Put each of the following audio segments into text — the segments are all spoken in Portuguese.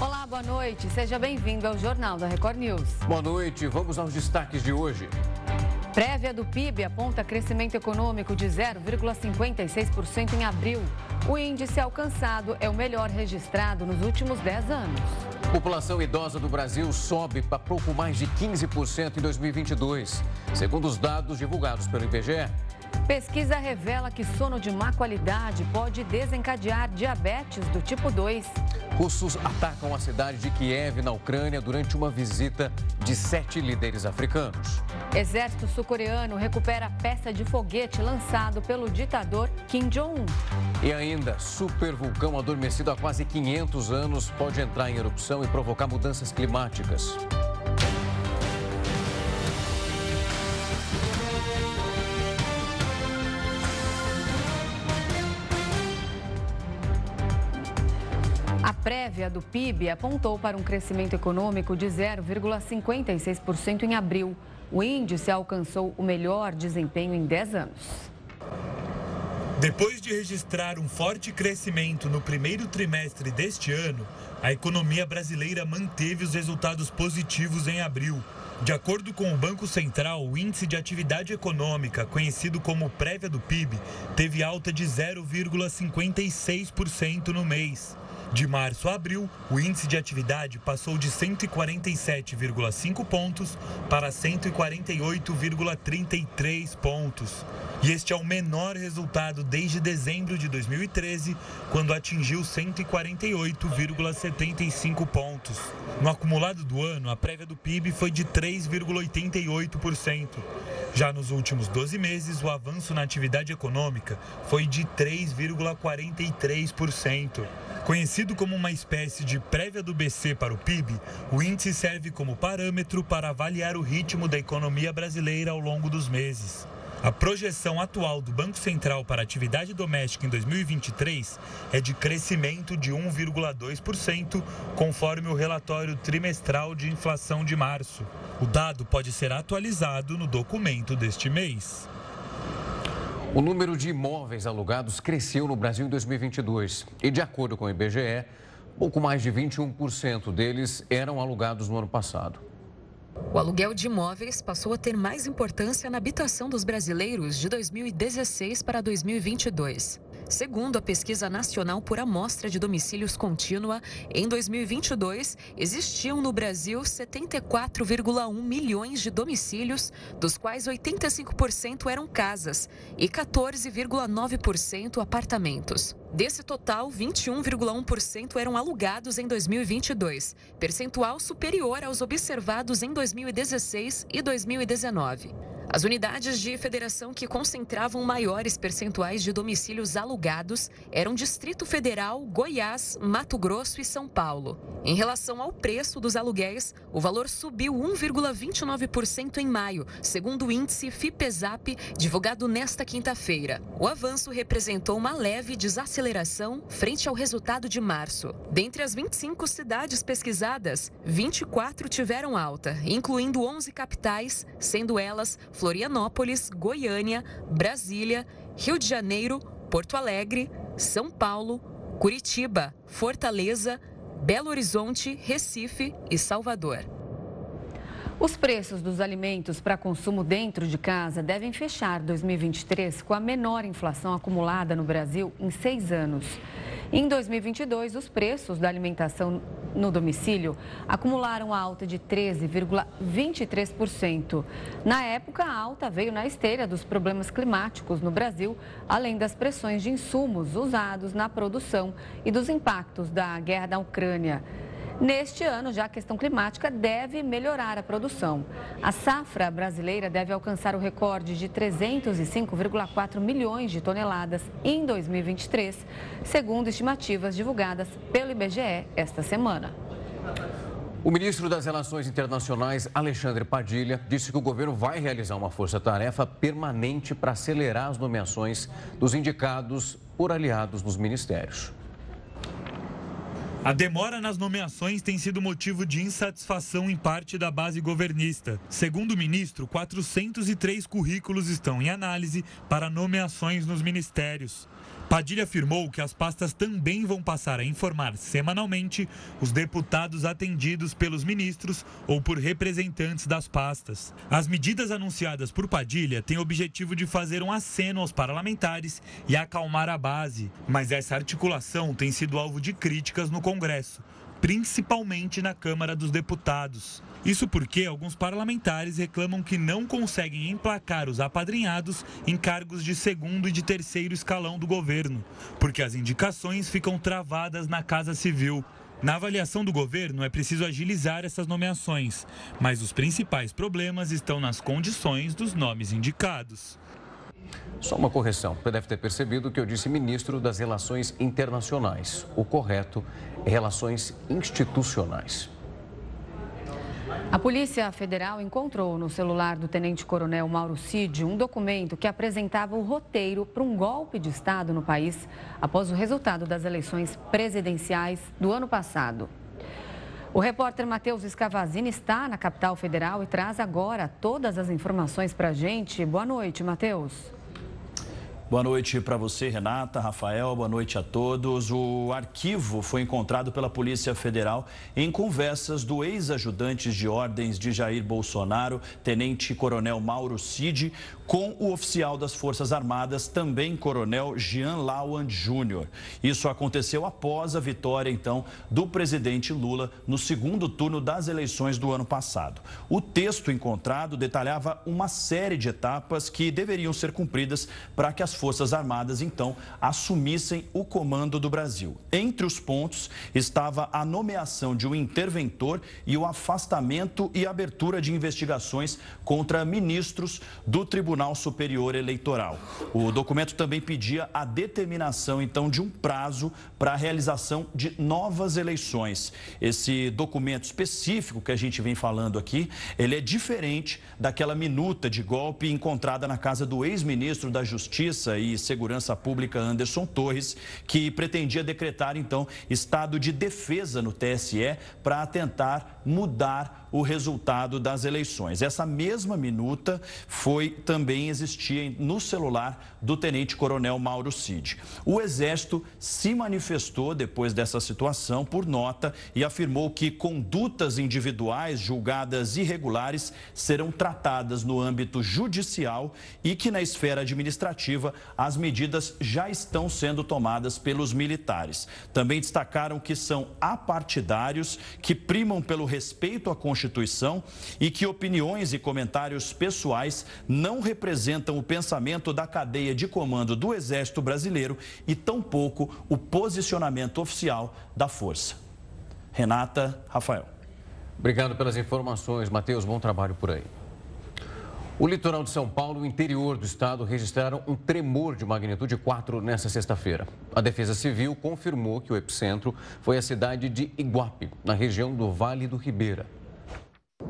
Olá, boa noite. Seja bem-vindo ao Jornal da Record News. Boa noite. Vamos aos destaques de hoje. Prévia do PIB aponta crescimento econômico de 0,56% em abril. O índice alcançado é o melhor registrado nos últimos 10 anos. População idosa do Brasil sobe para pouco mais de 15% em 2022, segundo os dados divulgados pelo IBGE. Pesquisa revela que sono de má qualidade pode desencadear diabetes do tipo 2. Russos atacam a cidade de Kiev, na Ucrânia, durante uma visita de sete líderes africanos. Exército sul-coreano recupera peça de foguete lançado pelo ditador Kim Jong-un. E ainda, supervulcão adormecido há quase 500 anos pode entrar em erupção e provocar mudanças climáticas. Prévia do PIB apontou para um crescimento econômico de 0,56% em abril. O índice alcançou o melhor desempenho em 10 anos. Depois de registrar um forte crescimento no primeiro trimestre deste ano, a economia brasileira manteve os resultados positivos em abril. De acordo com o Banco Central, o índice de atividade econômica, conhecido como prévia do PIB, teve alta de 0,56% no mês. De março a abril, o índice de atividade passou de 147,5 pontos para 148,33 pontos. E este é o menor resultado desde dezembro de 2013, quando atingiu 148,75 pontos. No acumulado do ano, a prévia do PIB foi de 3,88%. Já nos últimos 12 meses, o avanço na atividade econômica foi de 3,43%. Conhecido como uma espécie de prévia do BC para o PIB, o índice serve como parâmetro para avaliar o ritmo da economia brasileira ao longo dos meses. A projeção atual do Banco Central para a atividade doméstica em 2023 é de crescimento de 1,2%, conforme o relatório trimestral de inflação de março. O dado pode ser atualizado no documento deste mês. O número de imóveis alugados cresceu no Brasil em 2022 e, de acordo com o IBGE, pouco mais de 21% deles eram alugados no ano passado. O aluguel de imóveis passou a ter mais importância na habitação dos brasileiros de 2016 para 2022. Segundo a Pesquisa Nacional por Amostra de Domicílios Contínua, em 2022 existiam no Brasil 74,1 milhões de domicílios, dos quais 85% eram casas e 14,9% apartamentos. Desse total, 21,1% eram alugados em 2022, percentual superior aos observados em 2016 e 2019. As unidades de federação que concentravam maiores percentuais de domicílios alugados eram Distrito Federal, Goiás, Mato Grosso e São Paulo. Em relação ao preço dos aluguéis, o valor subiu 1,29% em maio, segundo o índice FIPESAP, divulgado nesta quinta-feira. O avanço representou uma leve desaceleração frente ao resultado de março. Dentre as 25 cidades pesquisadas, 24 tiveram alta, incluindo 11 capitais, sendo elas Florianópolis, Goiânia, Brasília, Rio de Janeiro, Porto Alegre, São Paulo, Curitiba, Fortaleza, Belo Horizonte, Recife e Salvador. Os preços dos alimentos para consumo dentro de casa devem fechar 2023 com a menor inflação acumulada no Brasil em seis anos. Em 2022, os preços da alimentação no domicílio acumularam alta de 13,23%. Na época, a alta veio na esteira dos problemas climáticos no Brasil, além das pressões de insumos usados na produção e dos impactos da guerra da Ucrânia. Neste ano, já a questão climática deve melhorar a produção. A safra brasileira deve alcançar o recorde de 305,4 milhões de toneladas em 2023, segundo estimativas divulgadas pelo IBGE esta semana. O ministro das Relações Internacionais, Alexandre Padilha, disse que o governo vai realizar uma força-tarefa permanente para acelerar as nomeações dos indicados por aliados nos ministérios. A demora nas nomeações tem sido motivo de insatisfação em parte da base governista. Segundo o ministro, 403 currículos estão em análise para nomeações nos ministérios. Padilha afirmou que as pastas também vão passar a informar semanalmente os deputados atendidos pelos ministros ou por representantes das pastas. As medidas anunciadas por Padilha têm o objetivo de fazer um aceno aos parlamentares e acalmar a base, mas essa articulação tem sido alvo de críticas no Congresso principalmente na Câmara dos Deputados. Isso porque alguns parlamentares reclamam que não conseguem emplacar os apadrinhados em cargos de segundo e de terceiro escalão do governo, porque as indicações ficam travadas na Casa Civil. Na avaliação do governo, é preciso agilizar essas nomeações, mas os principais problemas estão nas condições dos nomes indicados. Só uma correção. Você deve ter percebido que eu disse ministro das Relações Internacionais. O correto é Relações Institucionais. A Polícia Federal encontrou no celular do tenente-coronel Mauro Cid um documento que apresentava o roteiro para um golpe de Estado no país após o resultado das eleições presidenciais do ano passado. O repórter Matheus Escavazini está na capital federal e traz agora todas as informações para a gente. Boa noite, Matheus. Boa noite para você, Renata, Rafael, boa noite a todos. O arquivo foi encontrado pela Polícia Federal em conversas do ex-ajudante de ordens de Jair Bolsonaro, Tenente Coronel Mauro Cid, com o oficial das Forças Armadas, também Coronel Jean Lawan Júnior. Isso aconteceu após a vitória, então, do presidente Lula no segundo turno das eleições do ano passado. O texto encontrado detalhava uma série de etapas que deveriam ser cumpridas para que as Forças Armadas, então, assumissem o comando do Brasil. Entre os pontos estava a nomeação de um interventor e o afastamento e abertura de investigações contra ministros do Tribunal Superior Eleitoral. O documento também pedia a determinação, então, de um prazo para a realização de novas eleições. Esse documento específico que a gente vem falando aqui, ele é diferente daquela minuta de golpe encontrada na casa do ex-ministro da Justiça, Justiça e Segurança Pública Anderson Torres, que pretendia decretar então estado de defesa no TSE para tentar mudar o resultado das eleições. Essa mesma minuta foi também existia no celular do tenente-coronel Mauro Cid. O Exército se manifestou depois dessa situação por nota e afirmou que condutas individuais julgadas irregulares serão tratadas no âmbito judicial e que na esfera administrativa as medidas já estão sendo tomadas pelos militares. Também destacaram que são apartidários que primam pelo respeito à Constituição Constituição e que opiniões e comentários pessoais não representam o pensamento da cadeia de comando do Exército Brasileiro e tampouco o posicionamento oficial da Força. Renata, Rafael. Obrigado pelas informações, Matheus. Bom trabalho por aí. O litoral de São Paulo e o interior do estado registraram um tremor de magnitude 4 nesta sexta-feira. A Defesa Civil confirmou que o epicentro foi a cidade de Iguape, na região do Vale do Ribeira.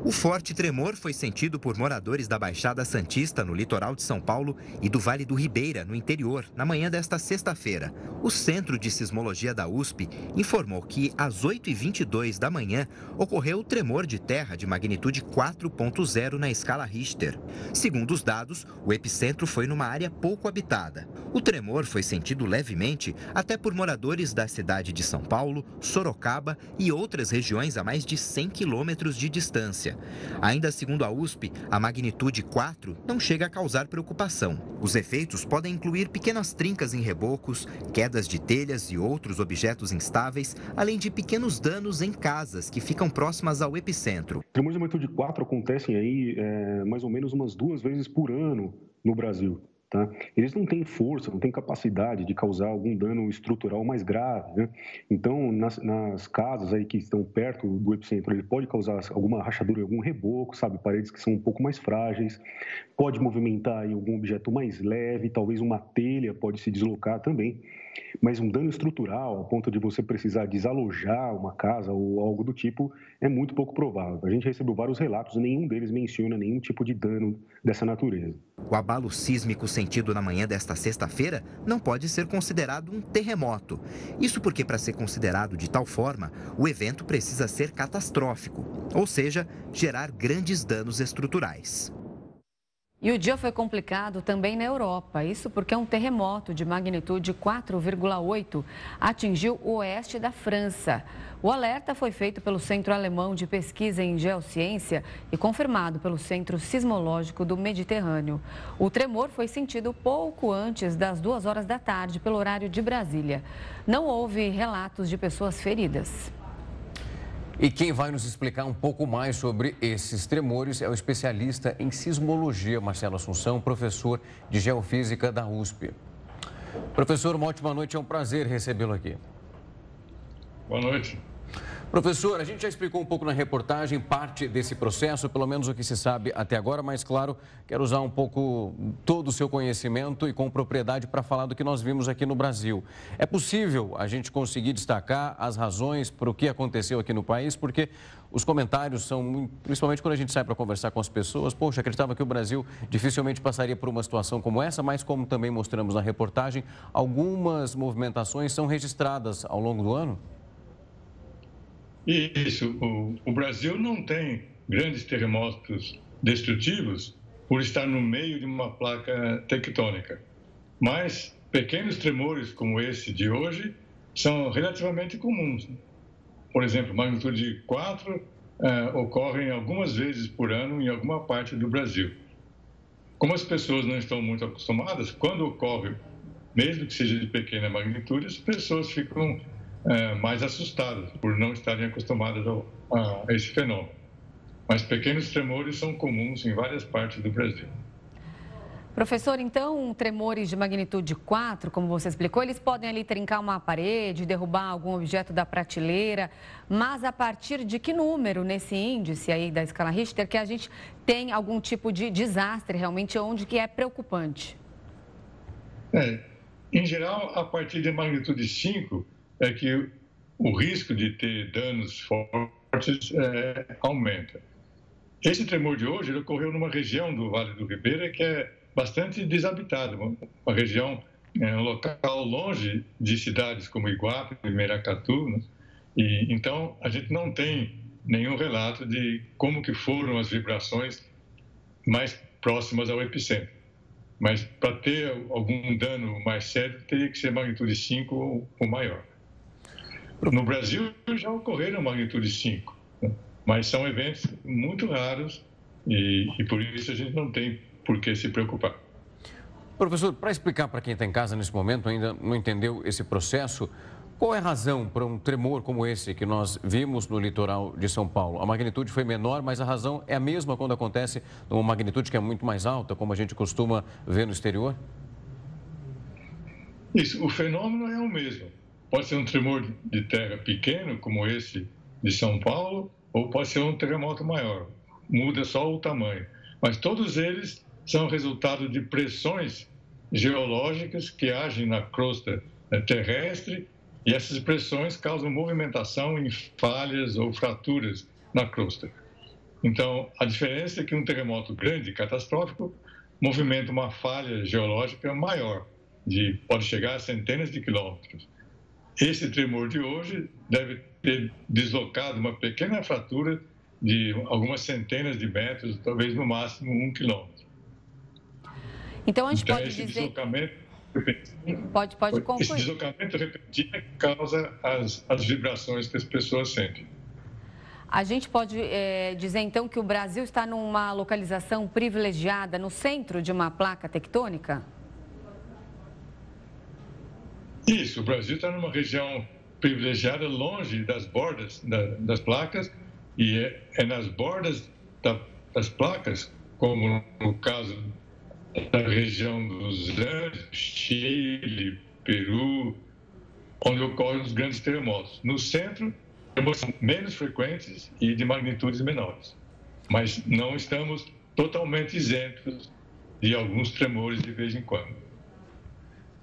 O forte tremor foi sentido por moradores da Baixada Santista, no litoral de São Paulo, e do Vale do Ribeira, no interior, na manhã desta sexta-feira. O Centro de Sismologia da USP informou que, às 8h22 da manhã, ocorreu o tremor de terra de magnitude 4.0 na escala Richter. Segundo os dados, o epicentro foi numa área pouco habitada. O tremor foi sentido levemente até por moradores da cidade de São Paulo, Sorocaba e outras regiões a mais de 100 quilômetros de distância. Ainda segundo a USP, a magnitude 4 não chega a causar preocupação. Os efeitos podem incluir pequenas trincas em rebocos, quedas de telhas e outros objetos instáveis, além de pequenos danos em casas que ficam próximas ao epicentro. Tremores de magnitude 4 acontecem aí é, mais ou menos umas duas vezes por ano no Brasil. Tá? Eles não têm força, não têm capacidade de causar algum dano estrutural mais grave. Né? Então, nas, nas, casas aí que estão perto do epicentro, ele pode causar alguma rachadura, algum reboco, sabe? Paredes que são um pouco mais frágeis. Pode movimentar aí algum objeto mais leve, talvez uma telha pode se deslocar também. Mas um dano estrutural, a ponto de você precisar desalojar uma casa ou algo do tipo, é muito pouco provável. A gente recebeu vários relatos, nenhum deles menciona nenhum tipo de dano dessa natureza. O abalo sísmico sentido na manhã desta sexta-feira não pode ser considerado um terremoto. Isso porque, para ser considerado de tal forma, o evento precisa ser catastrófico, ou seja, gerar grandes danos estruturais. E o dia foi complicado também na Europa. Isso porque um terremoto de magnitude 4,8 atingiu o oeste da França. O alerta foi feito pelo Centro Alemão de Pesquisa em Geociência e confirmado pelo Centro Sismológico do Mediterrâneo. O tremor foi sentido pouco antes das duas horas da tarde, pelo horário de Brasília. Não houve relatos de pessoas feridas. E quem vai nos explicar um pouco mais sobre esses tremores é o especialista em sismologia, Marcelo Assunção, professor de geofísica da USP. Professor, uma ótima noite, é um prazer recebê-lo aqui. Boa noite. Professor, a gente já explicou um pouco na reportagem parte desse processo, pelo menos o que se sabe até agora, mas claro, quero usar um pouco todo o seu conhecimento e com propriedade para falar do que nós vimos aqui no Brasil. É possível a gente conseguir destacar as razões para o que aconteceu aqui no país, porque os comentários são, principalmente quando a gente sai para conversar com as pessoas, poxa, acreditava que o Brasil dificilmente passaria por uma situação como essa, mas como também mostramos na reportagem, algumas movimentações são registradas ao longo do ano? Isso, o, o Brasil não tem grandes terremotos destrutivos por estar no meio de uma placa tectônica. Mas pequenos tremores como esse de hoje são relativamente comuns. Por exemplo, magnitude 4 uh, eh, ocorrem algumas vezes por ano em alguma parte do Brasil. Como as pessoas não estão muito acostumadas, quando ocorre, mesmo que seja de pequena magnitude, as pessoas ficam é, mais assustadas por não estarem acostumadas ao, a, a esse fenômeno. Mas pequenos tremores são comuns em várias partes do Brasil. Professor, então, tremores de magnitude 4, como você explicou, eles podem ali trincar uma parede, derrubar algum objeto da prateleira, mas a partir de que número nesse índice aí da escala Richter que a gente tem algum tipo de desastre realmente onde que é preocupante? É, em geral, a partir de magnitude 5, é que o risco de ter danos fortes é, aumenta. Esse tremor de hoje ocorreu numa região do Vale do Ribeira que é bastante desabitada, uma, região, é, um local longe de cidades como Iguape e Meracatu, né? e então a gente não tem nenhum relato de como que foram as vibrações mais próximas ao epicentro. Mas para ter algum dano mais sério, teria que ser magnitude 5 ou maior. No Brasil já ocorreram magnitude 5, né? mas são eventos muito raros e, e por isso a gente não tem por que se preocupar. Professor, para explicar para quem está em casa nesse momento, ainda não entendeu esse processo, qual é a razão para um tremor como esse que nós vimos no litoral de São Paulo? A magnitude foi menor, mas a razão é a mesma quando acontece numa magnitude que é muito mais alta, como a gente costuma ver no exterior? Isso, o fenômeno é o mesmo. Pode ser um tremor de terra pequeno, como esse de São Paulo, ou pode ser um terremoto maior. Muda só o tamanho. Mas todos eles são resultado de pressões geológicas que agem na crosta eh, terrestre e essas pressões causam movimentação em falhas ou fraturas na crosta. Então, a diferença é que um terremoto grande, catastrófico, movimenta uma falha geológica maior, de, pode chegar a centenas de quilômetros. Esse tremor de hoje deve ter deslocado uma pequena fratura de algumas centenas de metros, talvez no máximo um quilômetro. Então a gente então, pode esse dizer... Deslocamento pode, pode concluir. Esse deslocamento repentino causa as, as vibrações que as pessoas sentem. A gente pode é, dizer então que o Brasil está numa localização privilegiada no centro de uma placa tectônica? Isso, o Brasil está numa região privilegiada, longe das bordas da, das placas, e é, é nas bordas da, das placas, como no caso da região dos Andes, Chile, Peru, onde ocorrem os grandes terremotos. No centro, terremotos são menos frequentes e de magnitudes menores. Mas não estamos totalmente isentos de alguns tremores de vez em quando.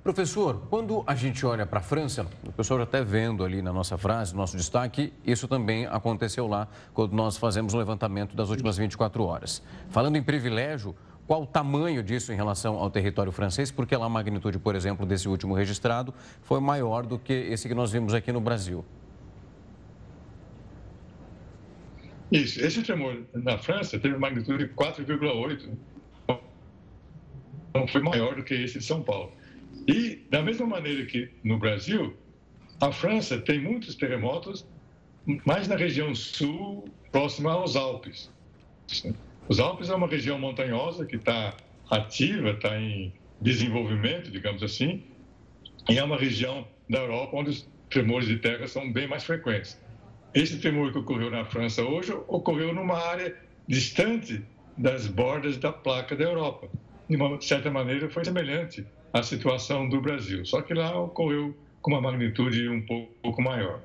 Professor, quando a gente olha para a França, o pessoal já está vendo ali na nossa frase, no nosso destaque, isso também aconteceu lá quando nós fazemos o levantamento das últimas 24 horas. Falando em privilégio, qual o tamanho disso em relação ao território francês? Porque lá a magnitude, por exemplo, desse último registrado foi maior do que esse que nós vimos aqui no Brasil. Isso, esse tremor na França teve magnitude 4,8 não foi maior do que esse de São Paulo. E, da mesma maneira que no Brasil, a França tem muitos terremotos, mais na região sul, próxima aos Alpes. Os Alpes é uma região montanhosa que está ativa, está em desenvolvimento, digamos assim, e é uma região da Europa onde os tremores de terra são bem mais frequentes. Esse tremor que ocorreu na França hoje ocorreu numa área distante das bordas da placa da Europa. De uma certa maneira, foi semelhante à situação do Brasil, só que lá ocorreu com uma magnitude um pouco maior.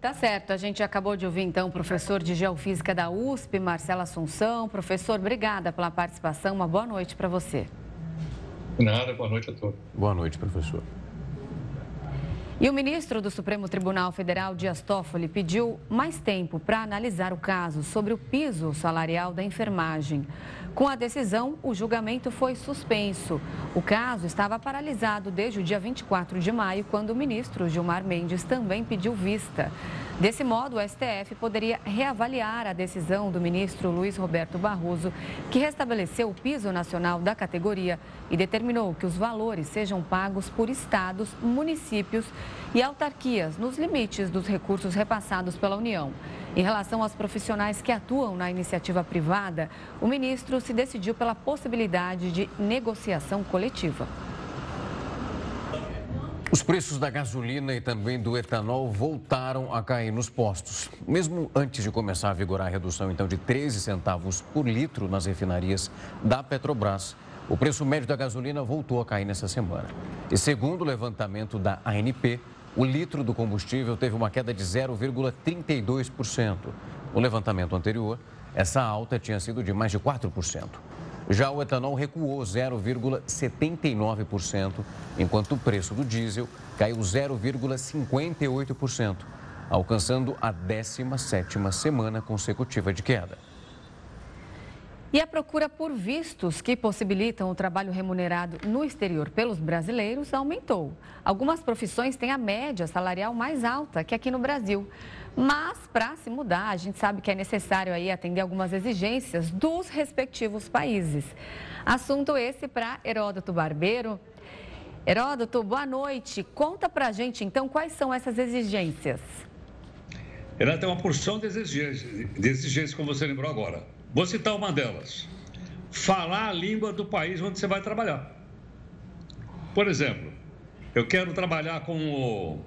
Tá certo. A gente acabou de ouvir então o professor de Geofísica da USP, Marcelo Assunção. Professor, obrigada pela participação. Uma boa noite para você. Nada, boa noite a todos. Boa noite, professor. E o ministro do Supremo Tribunal Federal, Dias Toffoli, pediu mais tempo para analisar o caso sobre o piso salarial da enfermagem. Com a decisão, o julgamento foi suspenso. O caso estava paralisado desde o dia 24 de maio, quando o ministro Gilmar Mendes também pediu vista. Desse modo, o STF poderia reavaliar a decisão do ministro Luiz Roberto Barroso, que restabeleceu o piso nacional da categoria e determinou que os valores sejam pagos por estados, municípios e autarquias, nos limites dos recursos repassados pela União. Em relação aos profissionais que atuam na iniciativa privada, o ministro se decidiu pela possibilidade de negociação coletiva. Os preços da gasolina e também do etanol voltaram a cair nos postos. Mesmo antes de começar a vigorar a redução então de 13 centavos por litro nas refinarias da Petrobras, o preço médio da gasolina voltou a cair nessa semana. E segundo o levantamento da ANP, o litro do combustível teve uma queda de 0,32%. No levantamento anterior, essa alta tinha sido de mais de 4%. Já o etanol recuou 0,79%, enquanto o preço do diesel caiu 0,58%, alcançando a 17ª semana consecutiva de queda. E a procura por vistos que possibilitam o trabalho remunerado no exterior pelos brasileiros aumentou. Algumas profissões têm a média salarial mais alta que aqui no Brasil. Mas, para se mudar, a gente sabe que é necessário aí atender algumas exigências dos respectivos países. Assunto esse para Heródoto Barbeiro. Heródoto, boa noite. Conta para a gente, então, quais são essas exigências. Ela tem uma porção de exigências, de exigências, como você lembrou agora. Vou citar uma delas. Falar a língua do país onde você vai trabalhar. Por exemplo, eu quero trabalhar como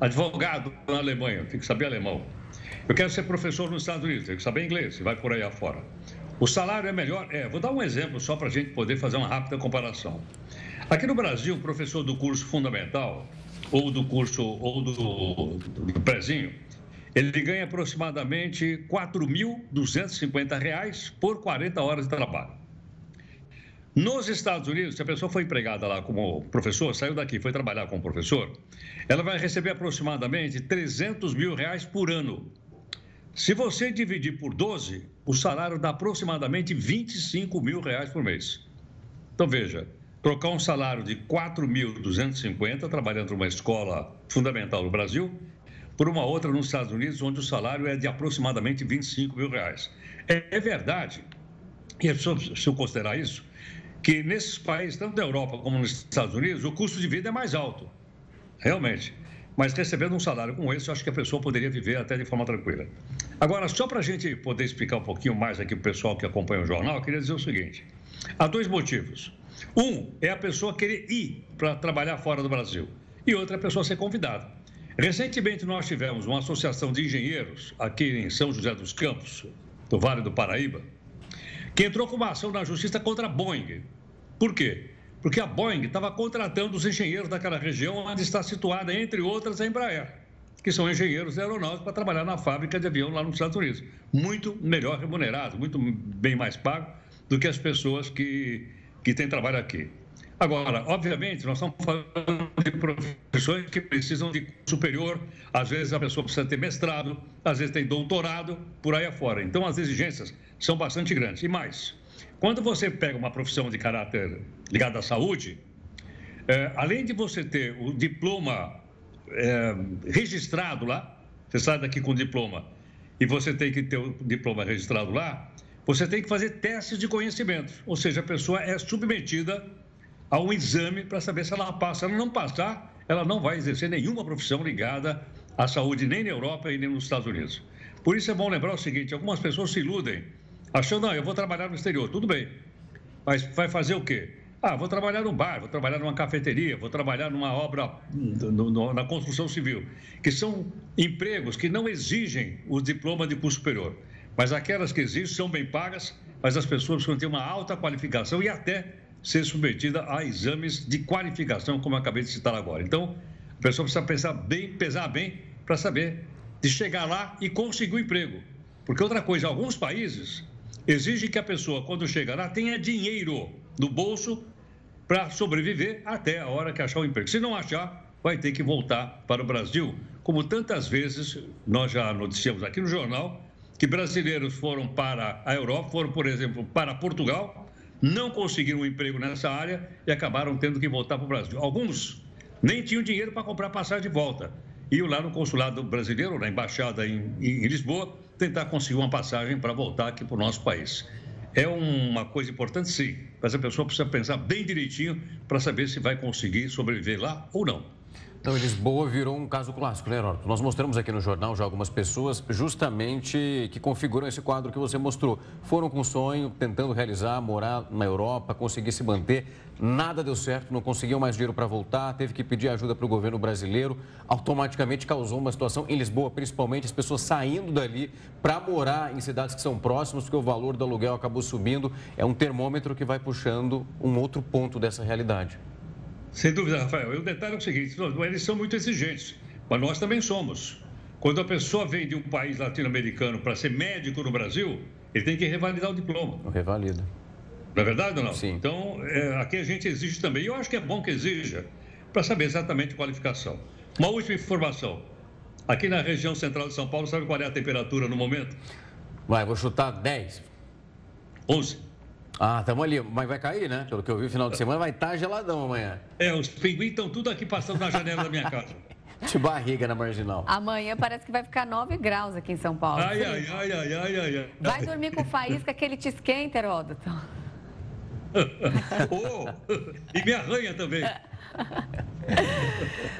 advogado na Alemanha, tem que saber alemão. Eu quero ser professor nos Estados Unidos, tem que saber inglês, vai por aí afora. O salário é melhor? É, vou dar um exemplo só para a gente poder fazer uma rápida comparação. Aqui no Brasil, um professor do curso fundamental, ou do curso, ou do, do prezinho, ele ganha aproximadamente R$ 4.250 por 40 horas de trabalho. Nos Estados Unidos, se a pessoa foi empregada lá como professor, saiu daqui, foi trabalhar como professor, ela vai receber aproximadamente 300 mil reais por ano. Se você dividir por 12, o salário dá aproximadamente 25 mil reais por mês. Então veja, trocar um salário de 4.250 trabalhando numa escola fundamental no Brasil por uma outra nos Estados Unidos, onde o salário é de aproximadamente 25 mil reais. É, é verdade, e é só, se considerar isso, que nesses países, tanto da Europa como nos Estados Unidos, o custo de vida é mais alto. Realmente. Mas recebendo um salário como esse, eu acho que a pessoa poderia viver até de forma tranquila. Agora, só para a gente poder explicar um pouquinho mais aqui para o pessoal que acompanha o jornal, eu queria dizer o seguinte: há dois motivos. Um é a pessoa querer ir para trabalhar fora do Brasil, e outro é a pessoa ser convidada. Recentemente, nós tivemos uma associação de engenheiros aqui em São José dos Campos, do Vale do Paraíba, que entrou com uma ação na justiça contra a Boeing. Por quê? Porque a Boeing estava contratando os engenheiros daquela região onde está situada, entre outras, a Embraer, que são engenheiros aeronáuticos para trabalhar na fábrica de avião lá nos Estados Unidos. Muito melhor remunerado, muito bem mais pago do que as pessoas que, que têm trabalho aqui. Agora, obviamente, nós estamos falando de profissões que precisam de superior, às vezes a pessoa precisa ter mestrado, às vezes tem doutorado, por aí afora. Então, as exigências são bastante grandes. E mais, quando você pega uma profissão de caráter ligado à saúde, é, além de você ter o diploma é, registrado lá, você sai daqui com diploma e você tem que ter o diploma registrado lá, você tem que fazer testes de conhecimento, ou seja, a pessoa é submetida a um exame para saber se ela passa. Se ela não passar, ela não vai exercer nenhuma profissão ligada à saúde, nem na Europa e nem nos Estados Unidos. Por isso é bom lembrar o seguinte: algumas pessoas se iludem, achando, não, eu vou trabalhar no exterior, tudo bem, mas vai fazer o quê? Ah, vou trabalhar no bar, vou trabalhar numa cafeteria, vou trabalhar numa obra no, no, na construção civil, que são empregos que não exigem o diploma de curso superior. Mas aquelas que existem são bem pagas, mas as pessoas precisam ter uma alta qualificação e até ser submetida a exames de qualificação, como acabei de citar agora. Então, a pessoa precisa pensar bem, pesar bem, para saber de chegar lá e conseguir o um emprego. Porque outra coisa, alguns países exigem que a pessoa, quando chega lá, tenha dinheiro no bolso para sobreviver até a hora que achar o emprego. Se não achar, vai ter que voltar para o Brasil, como tantas vezes nós já noticiamos aqui no jornal, que brasileiros foram para a Europa, foram, por exemplo, para Portugal, não conseguiram um emprego nessa área e acabaram tendo que voltar para o Brasil. Alguns nem tinham dinheiro para comprar passagem de volta. Iam lá no consulado brasileiro, na embaixada em, em Lisboa, tentar conseguir uma passagem para voltar aqui para o nosso país. É uma coisa importante, sim, mas a pessoa precisa pensar bem direitinho para saber se vai conseguir sobreviver lá ou não. Então, Lisboa virou um caso clássico, né, Heródoto? Nós mostramos aqui no jornal já algumas pessoas justamente que configuram esse quadro que você mostrou. Foram com sonho, tentando realizar, morar na Europa, conseguir se manter. Nada deu certo, não conseguiam mais dinheiro para voltar, teve que pedir ajuda para o governo brasileiro. Automaticamente causou uma situação em Lisboa, principalmente as pessoas saindo dali para morar em cidades que são próximas, porque o valor do aluguel acabou subindo. É um termômetro que vai puxando um outro ponto dessa realidade. Sem dúvida, Rafael. E o detalhe é o seguinte: eles são muito exigentes, mas nós também somos. Quando a pessoa vem de um país latino-americano para ser médico no Brasil, ele tem que revalidar o diploma. O revalida. Não é verdade ou não? Sim. Então, é, aqui a gente exige também. E eu acho que é bom que exija, para saber exatamente a qualificação. Uma última informação. Aqui na região central de São Paulo, sabe qual é a temperatura no momento? Vai, vou chutar 10. 11. Ah, estamos ali. Mas vai cair, né? Pelo que eu vi, final de semana vai estar tá geladão amanhã. É, os pinguins estão tudo aqui passando na janela da minha casa. De barriga na marginal. Amanhã parece que vai ficar 9 graus aqui em São Paulo. Ai, ai, ai, ai, ai, ai, ai. Vai dormir com faísca que ele te esquenta, Heródoto. oh, e me arranha também.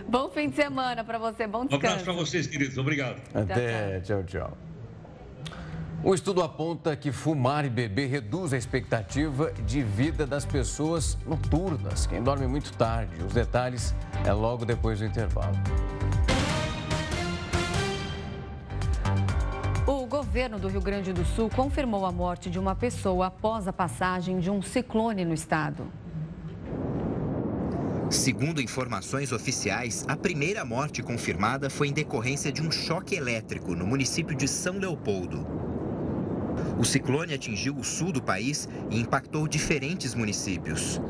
Bom fim de semana para você, bom descanso. Um abraço para vocês, queridos. Obrigado. Até, tchau, tchau. Um estudo aponta que fumar e beber reduz a expectativa de vida das pessoas noturnas, quem dorme muito tarde. Os detalhes é logo depois do intervalo. O governo do Rio Grande do Sul confirmou a morte de uma pessoa após a passagem de um ciclone no estado. Segundo informações oficiais, a primeira morte confirmada foi em decorrência de um choque elétrico no município de São Leopoldo. O ciclone atingiu o sul do país e impactou diferentes municípios.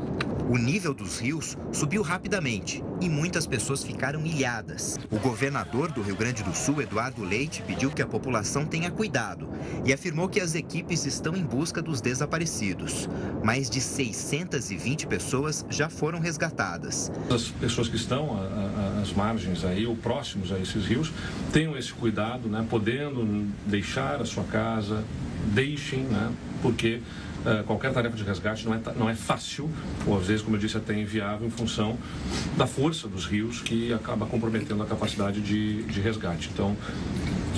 O nível dos rios subiu rapidamente e muitas pessoas ficaram ilhadas. O governador do Rio Grande do Sul, Eduardo Leite, pediu que a população tenha cuidado e afirmou que as equipes estão em busca dos desaparecidos. Mais de 620 pessoas já foram resgatadas. As pessoas que estão às margens aí ou próximos a esses rios tenham esse cuidado, né, podendo deixar a sua casa, deixem, né, porque qualquer tarefa de resgate não é, não é fácil, ou às vezes, como eu disse, até inviável em função da força dos rios que acaba comprometendo a capacidade de, de resgate. Então,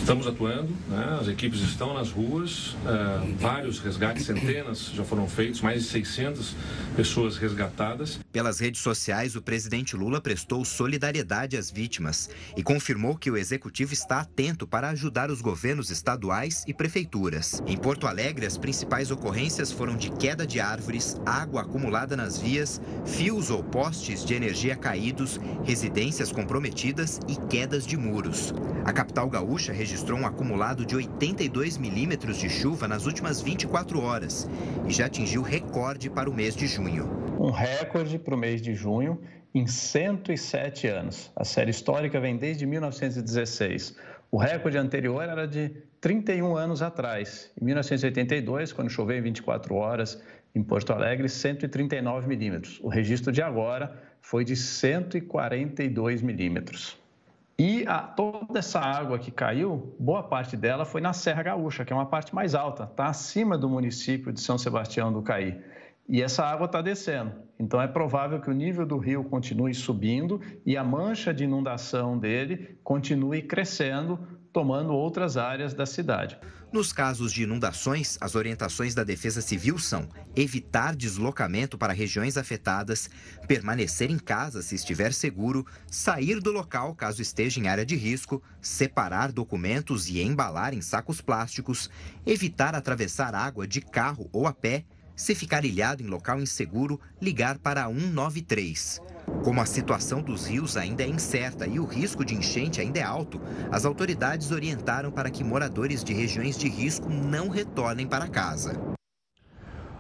Estamos atuando, né? as equipes estão nas ruas, uh, vários resgates, centenas já foram feitos, mais de 600 pessoas resgatadas. Pelas redes sociais, o presidente Lula prestou solidariedade às vítimas e confirmou que o executivo está atento para ajudar os governos estaduais e prefeituras. Em Porto Alegre, as principais ocorrências foram de queda de árvores, água acumulada nas vias, fios ou postes de energia caídos, residências comprometidas e quedas de muros. A capital gaúcha registrou um acumulado de 82 milímetros de chuva nas últimas 24 horas e já atingiu recorde para o mês de junho. Um recorde para o mês de junho em 107 anos. A série histórica vem desde 1916. O recorde anterior era de 31 anos atrás, em 1982, quando choveu em 24 horas em Porto Alegre, 139 milímetros. O registro de agora foi de 142 milímetros. E a, toda essa água que caiu, boa parte dela foi na Serra Gaúcha, que é uma parte mais alta, está acima do município de São Sebastião do Caí. E essa água está descendo. Então é provável que o nível do rio continue subindo e a mancha de inundação dele continue crescendo, tomando outras áreas da cidade. Nos casos de inundações, as orientações da Defesa Civil são evitar deslocamento para regiões afetadas, permanecer em casa se estiver seguro, sair do local caso esteja em área de risco, separar documentos e embalar em sacos plásticos, evitar atravessar água de carro ou a pé, se ficar ilhado em local inseguro, ligar para 193. Como a situação dos rios ainda é incerta e o risco de enchente ainda é alto, as autoridades orientaram para que moradores de regiões de risco não retornem para casa.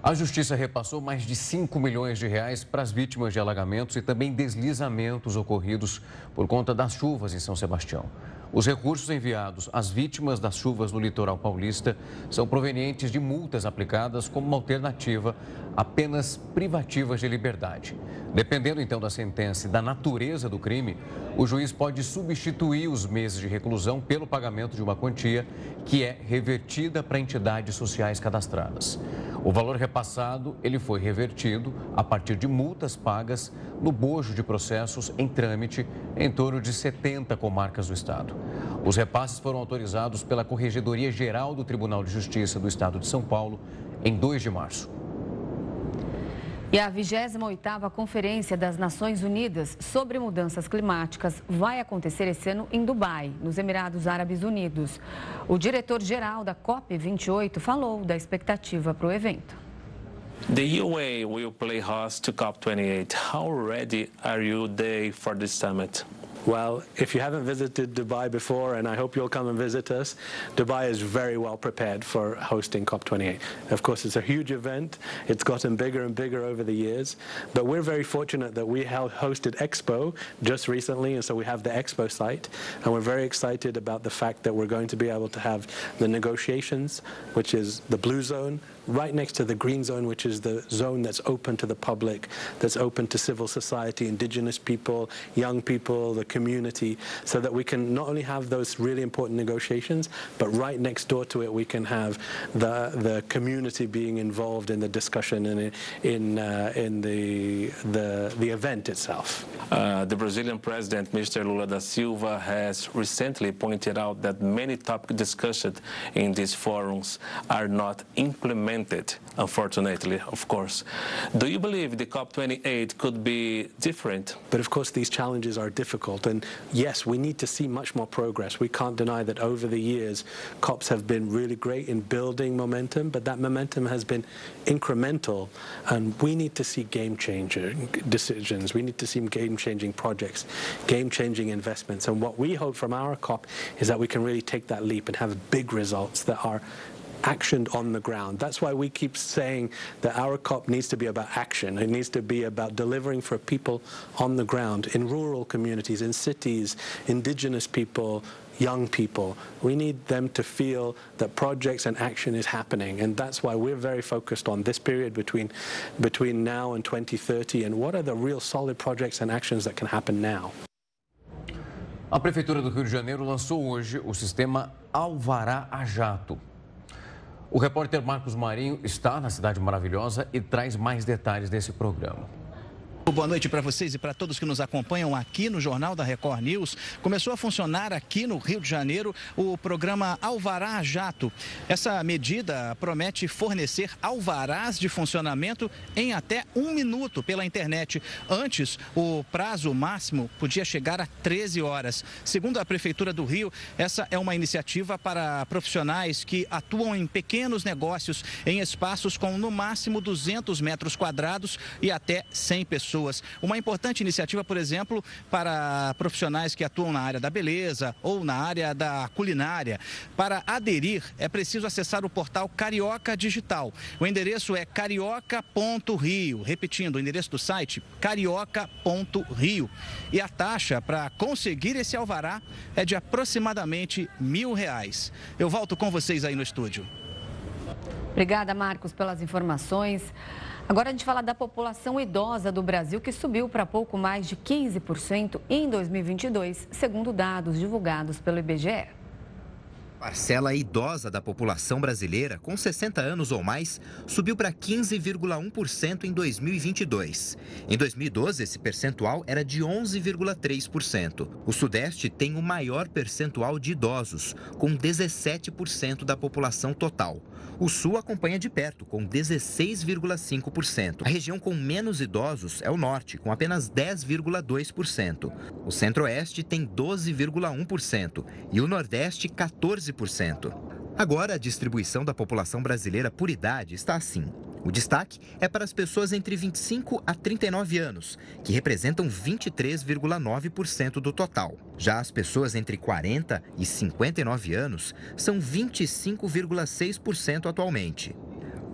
A Justiça repassou mais de 5 milhões de reais para as vítimas de alagamentos e também deslizamentos ocorridos por conta das chuvas em São Sebastião. Os recursos enviados às vítimas das chuvas no litoral paulista são provenientes de multas aplicadas como uma alternativa a penas privativas de liberdade. Dependendo então da sentença e da natureza do crime, o juiz pode substituir os meses de reclusão pelo pagamento de uma quantia que é revertida para entidades sociais cadastradas. O valor repassado, ele foi revertido a partir de multas pagas no bojo de processos em trâmite em torno de 70 comarcas do estado. Os repasses foram autorizados pela Corregedoria Geral do Tribunal de Justiça do Estado de São Paulo em 2 de março. E a 28ª Conferência das Nações Unidas sobre Mudanças Climáticas vai acontecer esse ano em Dubai, nos Emirados Árabes Unidos. O diretor-geral da COP28 falou da expectativa para o evento. The UA will play host to COP28. How ready are you for this summit? Well, if you haven't visited Dubai before, and I hope you'll come and visit us, Dubai is very well prepared for hosting COP28. Of course, it's a huge event. It's gotten bigger and bigger over the years, but we're very fortunate that we hosted Expo just recently, and so we have the Expo site, and we're very excited about the fact that we're going to be able to have the negotiations, which is the blue zone, right next to the green zone, which is the zone that's open to the public, that's open to civil society, indigenous people, young people, the community, so that we can not only have those really important negotiations, but right next door to it, we can have the, the community being involved in the discussion and in, uh, in the, the, the event itself. Uh, the Brazilian president, Mr. Lula da Silva, has recently pointed out that many topics discussed in these forums are not implemented unfortunately, of course. Do you believe the COP28 could be different? But of course, these challenges are difficult. And yes, we need to see much more progress. We can't deny that over the years, COPs have been really great in building momentum, but that momentum has been incremental. And we need to see game changing decisions. We need to see game changing projects, game changing investments. And what we hope from our COP is that we can really take that leap and have big results that are actioned on the ground. That's why we keep saying that our COP needs to be about action. It needs to be about delivering for people on the ground, in rural communities, in cities, indigenous people, young people. We need them to feel that projects and action is happening. And that's why we're very focused on this period between, between now and 2030 and what are the real solid projects and actions that can happen now. A Prefeitura do Rio de Janeiro lançou hoje o sistema Alvará a Jato. O repórter Marcos Marinho está na Cidade Maravilhosa e traz mais detalhes desse programa. Boa noite para vocês e para todos que nos acompanham aqui no Jornal da Record News. Começou a funcionar aqui no Rio de Janeiro o programa Alvará Jato. Essa medida promete fornecer alvarás de funcionamento em até um minuto pela internet. Antes, o prazo máximo podia chegar a 13 horas. Segundo a Prefeitura do Rio, essa é uma iniciativa para profissionais que atuam em pequenos negócios em espaços com no máximo 200 metros quadrados e até 100 pessoas pessoas. Uma importante iniciativa, por exemplo, para profissionais que atuam na área da beleza ou na área da culinária. Para aderir, é preciso acessar o portal Carioca Digital. O endereço é carioca.rio. Repetindo, o endereço do site carioca.rio. E a taxa para conseguir esse alvará é de aproximadamente mil reais. Eu volto com vocês aí no estúdio. Obrigada, Marcos, pelas informações. Agora a gente fala da população idosa do Brasil, que subiu para pouco mais de 15% em 2022, segundo dados divulgados pelo IBGE. Parcela idosa da população brasileira com 60 anos ou mais subiu para 15,1% em 2022. Em 2012, esse percentual era de 11,3%. O Sudeste tem o maior percentual de idosos, com 17% da população total. O Sul acompanha de perto, com 16,5%. A região com menos idosos é o Norte, com apenas 10,2%. O Centro-Oeste tem 12,1% e o Nordeste 14%. Agora, a distribuição da população brasileira por idade está assim. O destaque é para as pessoas entre 25 a 39 anos, que representam 23,9% do total. Já as pessoas entre 40 e 59 anos são 25,6% atualmente.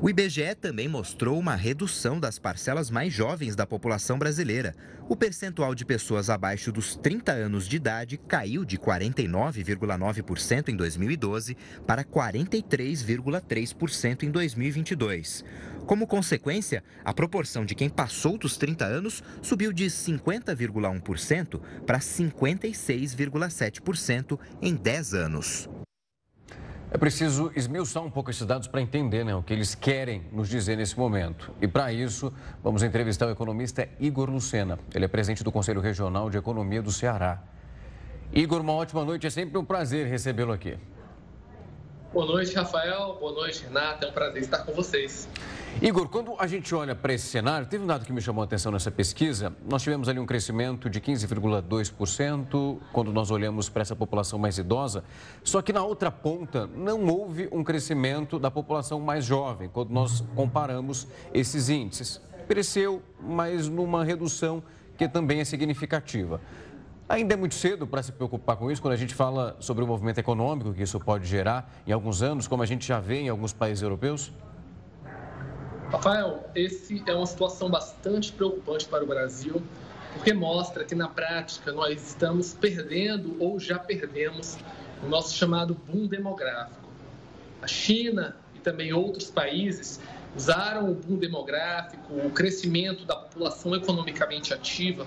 O IBGE também mostrou uma redução das parcelas mais jovens da população brasileira. O percentual de pessoas abaixo dos 30 anos de idade caiu de 49,9% em 2012 para 43,3% em 2022. Como consequência, a proporção de quem passou dos 30 anos subiu de 50,1% para 56,7% em 10 anos. É preciso esmiuçar um pouco esses dados para entender né, o que eles querem nos dizer nesse momento. E para isso, vamos entrevistar o economista Igor Lucena. Ele é presidente do Conselho Regional de Economia do Ceará. Igor, uma ótima noite. É sempre um prazer recebê-lo aqui. Boa noite, Rafael. Boa noite, Renata. É um prazer estar com vocês. Igor, quando a gente olha para esse cenário, teve um dado que me chamou a atenção nessa pesquisa. Nós tivemos ali um crescimento de 15,2% quando nós olhamos para essa população mais idosa. Só que na outra ponta, não houve um crescimento da população mais jovem, quando nós comparamos esses índices. Cresceu, mas numa redução que também é significativa. Ainda é muito cedo para se preocupar com isso quando a gente fala sobre o movimento econômico que isso pode gerar em alguns anos, como a gente já vê em alguns países europeus? Rafael, esse é uma situação bastante preocupante para o Brasil, porque mostra que na prática nós estamos perdendo ou já perdemos o nosso chamado boom demográfico. A China e também outros países usaram o boom demográfico, o crescimento da população economicamente ativa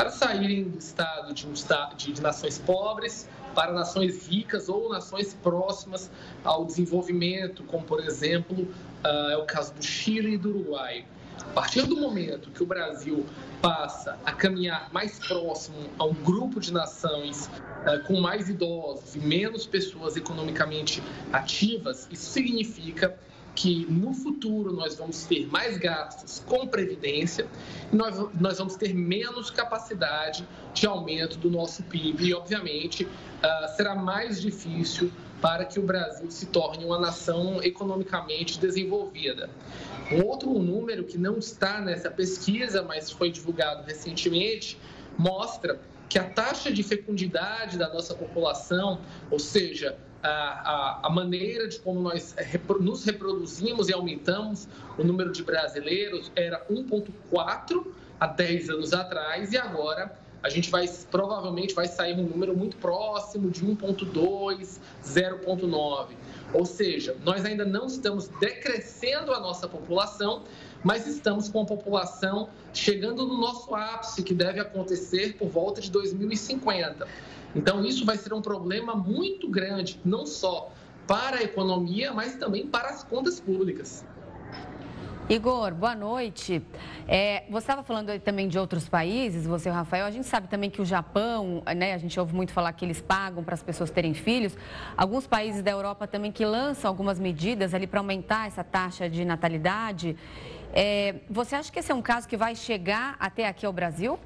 para saírem do estado de, um estado de nações pobres para nações ricas ou nações próximas ao desenvolvimento, como por exemplo uh, é o caso do Chile e do Uruguai. A partir do momento que o Brasil passa a caminhar mais próximo a um grupo de nações uh, com mais idosos e menos pessoas economicamente ativas, isso significa que no futuro nós vamos ter mais gastos com previdência nós, nós vamos ter menos capacidade de aumento do nosso PIB e, obviamente, uh, será mais difícil para que o Brasil se torne uma nação economicamente desenvolvida. Um outro número que não está nessa pesquisa, mas foi divulgado recentemente, mostra que a taxa de fecundidade da nossa população, ou seja, a, a, maneira de como nós nos reproduzimos e aumentamos o número de brasileiros era 1,4 há 10 anos atrás e agora a gente vai provavelmente vai sair um número muito próximo de 1,2, 0,9. Ou seja, nós ainda não estamos decrescendo a nossa população, mas estamos com a população chegando no nosso ápice, que deve acontecer por volta de 2050. Então, isso vai ser um problema muito grande, não só para a economia, mas também para as contas públicas. Igor, boa noite. É, você estava falando também de outros países, você e o Rafael. A gente sabe também que o Japão, né, a gente ouve muito falar que eles pagam para as pessoas terem filhos. Alguns países da Europa também que lançam algumas medidas ali para aumentar essa taxa de natalidade. É, você acha que esse é um caso que vai chegar até aqui ao Brasil?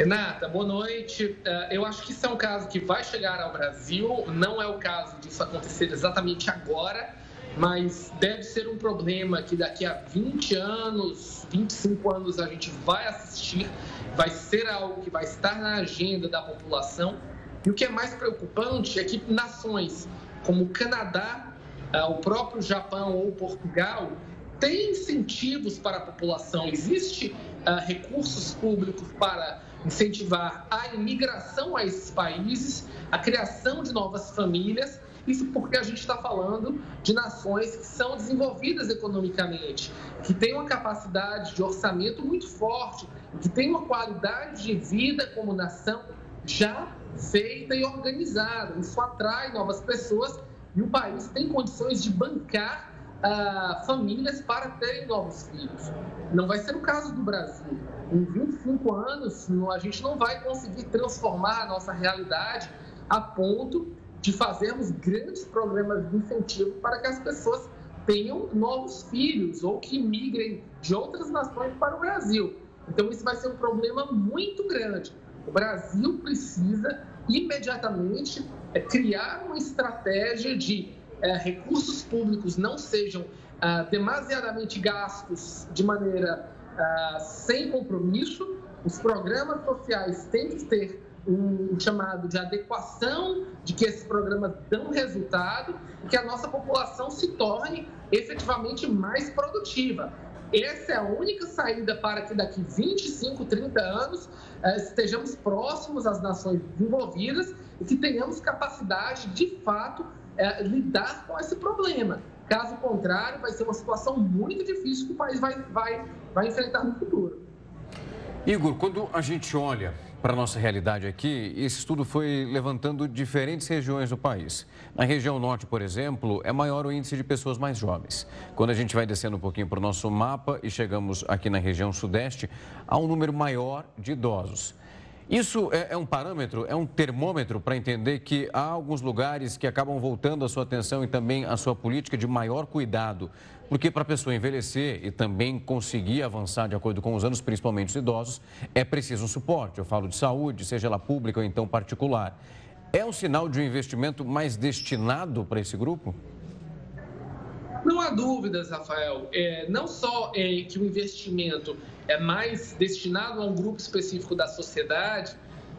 Renata, boa noite. É, eu acho que isso é um caso que vai chegar ao Brasil. Não é o caso disso acontecer exatamente agora, mas deve ser um problema que daqui a 20 anos, 25 anos a gente vai assistir, vai ser algo que vai estar na agenda da população. E o que é mais preocupante é que nações como o Canadá, é, o próprio Japão ou Portugal têm incentivos para a população. Existe uh, recursos públicos para incentivar a imigração a esses países, a criação de novas famílias Isso porque a gente está falando de nações que são desenvolvidas economicamente, que têm uma capacidade de orçamento muito forte, que têm uma qualidade de vida como nação já feita e organizada. Isso atrai novas pessoas e o país tem condições de bancar famílias para terem novos filhos. Não vai ser o caso do Brasil. Em 25 anos, a gente não vai conseguir transformar a nossa realidade a ponto de fazermos grandes programas de incentivo para que as pessoas tenham novos filhos ou que migrem de outras nações para o Brasil. Então, isso vai ser um problema muito grande. O Brasil precisa imediatamente é, criar uma estratégia de é, recursos públicos não sejam ah, demasiadamente gastos de maneira ah, sem compromisso. Os programas sociais têm que ter um chamado de adequação, de que esses programas dão resultado e que a nossa população se torne efetivamente mais produtiva. Essa é a única saída para que daqui 25, 30 anos eh, estejamos próximos às nações desenvolvidas e que tenhamos capacidade, de fato, eh, lidar com esse problema. Caso contrário, vai ser uma situação muito difícil que o país vai, vai, vai enfrentar no futuro. Igor, quando a gente olha para a nossa realidade aqui, esse estudo foi levantando diferentes regiões do país. Na região norte, por exemplo, é maior o índice de pessoas mais jovens. Quando a gente vai descendo um pouquinho para o nosso mapa e chegamos aqui na região sudeste, há um número maior de idosos. Isso é, é um parâmetro, é um termômetro para entender que há alguns lugares que acabam voltando a sua atenção e também a sua política de maior cuidado porque para a pessoa envelhecer e também conseguir avançar de acordo com os anos, principalmente os idosos, é preciso um suporte. Eu falo de saúde, seja ela pública ou então particular. É um sinal de um investimento mais destinado para esse grupo? Não há dúvidas, Rafael. É, não só é que o investimento é mais destinado a um grupo específico da sociedade,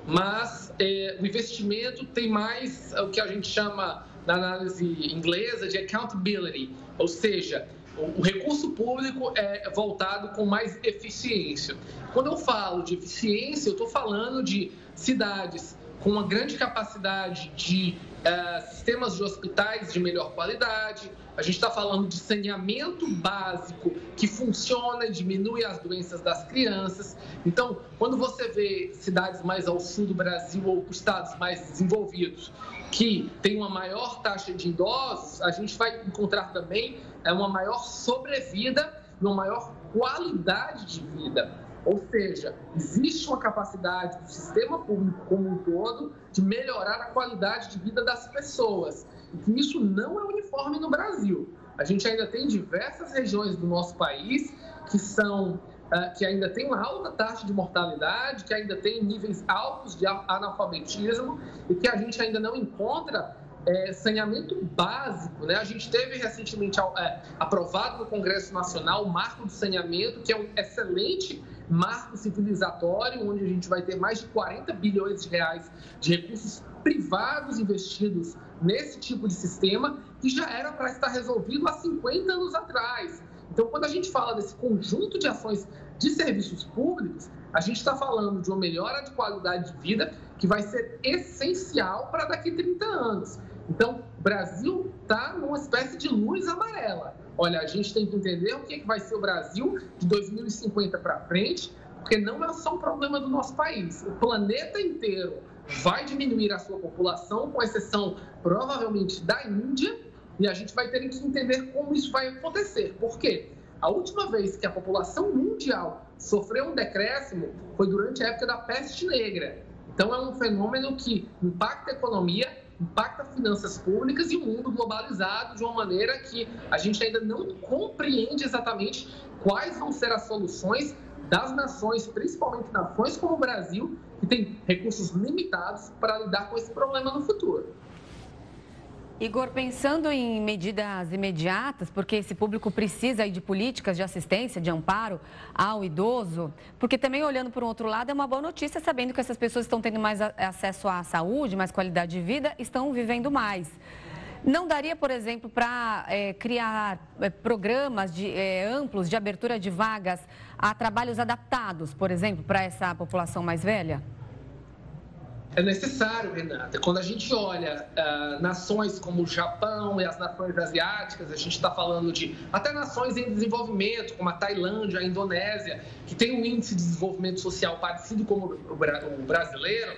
mas é, o investimento tem mais o que a gente chama, na análise inglesa, de accountability, ou seja, o recurso público é voltado com mais eficiência. Quando eu falo de eficiência, eu estou falando de cidades com uma grande capacidade de uh, sistemas de hospitais de melhor qualidade. A gente está falando de saneamento básico que funciona e diminui as doenças das crianças. Então, quando você vê cidades mais ao sul do Brasil ou estados mais desenvolvidos que têm uma maior taxa de idosos, a gente vai encontrar também é uma maior sobrevida, uma maior qualidade de vida. Ou seja, existe uma capacidade do sistema público como um todo de melhorar a qualidade de vida das pessoas. Que isso não é uniforme no Brasil. A gente ainda tem diversas regiões do nosso país que são uh, que ainda tem uma alta taxa de mortalidade, que ainda tem níveis altos de analfabetismo e que a gente ainda não encontra é, saneamento básico. Né? A gente teve recentemente é, aprovado no Congresso Nacional o Marco do Saneamento, que é um excelente marco civilizatório, onde a gente vai ter mais de 40 bilhões de reais de recursos privados investidos nesse tipo de sistema, que já era para estar resolvido há 50 anos atrás. Então, quando a gente fala desse conjunto de ações de serviços públicos, a gente está falando de uma melhora de qualidade de vida que vai ser essencial para daqui a 30 anos. Então, o Brasil está numa espécie de luz amarela. Olha, a gente tem que entender o que, é que vai ser o Brasil de 2050 para frente, porque não é só um problema do nosso país. O planeta inteiro vai diminuir a sua população, com exceção provavelmente da Índia, e a gente vai ter que entender como isso vai acontecer. Por quê? A última vez que a população mundial sofreu um decréscimo foi durante a época da peste negra. Então, é um fenômeno que impacta a economia impacta finanças públicas e o mundo globalizado de uma maneira que a gente ainda não compreende exatamente quais vão ser as soluções das nações, principalmente nações como o Brasil, que tem recursos limitados para lidar com esse problema no futuro. Igor, pensando em medidas imediatas, porque esse público precisa de políticas de assistência, de amparo ao idoso, porque também olhando por um outro lado é uma boa notícia sabendo que essas pessoas estão tendo mais acesso à saúde, mais qualidade de vida, estão vivendo mais. Não daria, por exemplo, para é, criar é, programas de, é, amplos de abertura de vagas a trabalhos adaptados, por exemplo, para essa população mais velha? É necessário, Renata. Quando a gente olha uh, nações como o Japão e as nações asiáticas, a gente está falando de até nações em desenvolvimento, como a Tailândia, a Indonésia, que tem um índice de desenvolvimento social parecido com o brasileiro,